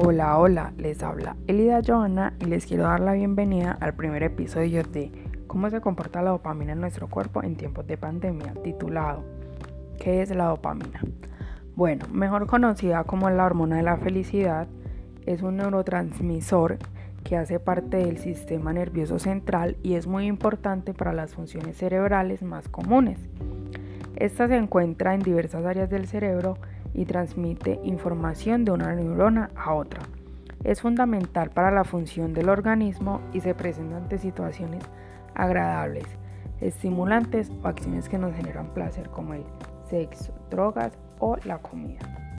Hola, hola, les habla Elida Joana y les quiero dar la bienvenida al primer episodio de Cómo se comporta la dopamina en nuestro cuerpo en tiempos de pandemia, titulado ¿Qué es la dopamina? Bueno, mejor conocida como la hormona de la felicidad, es un neurotransmisor que hace parte del sistema nervioso central y es muy importante para las funciones cerebrales más comunes. Esta se encuentra en diversas áreas del cerebro y transmite información de una neurona a otra. Es fundamental para la función del organismo y se presenta ante situaciones agradables, estimulantes o acciones que nos generan placer como el sexo, drogas o la comida.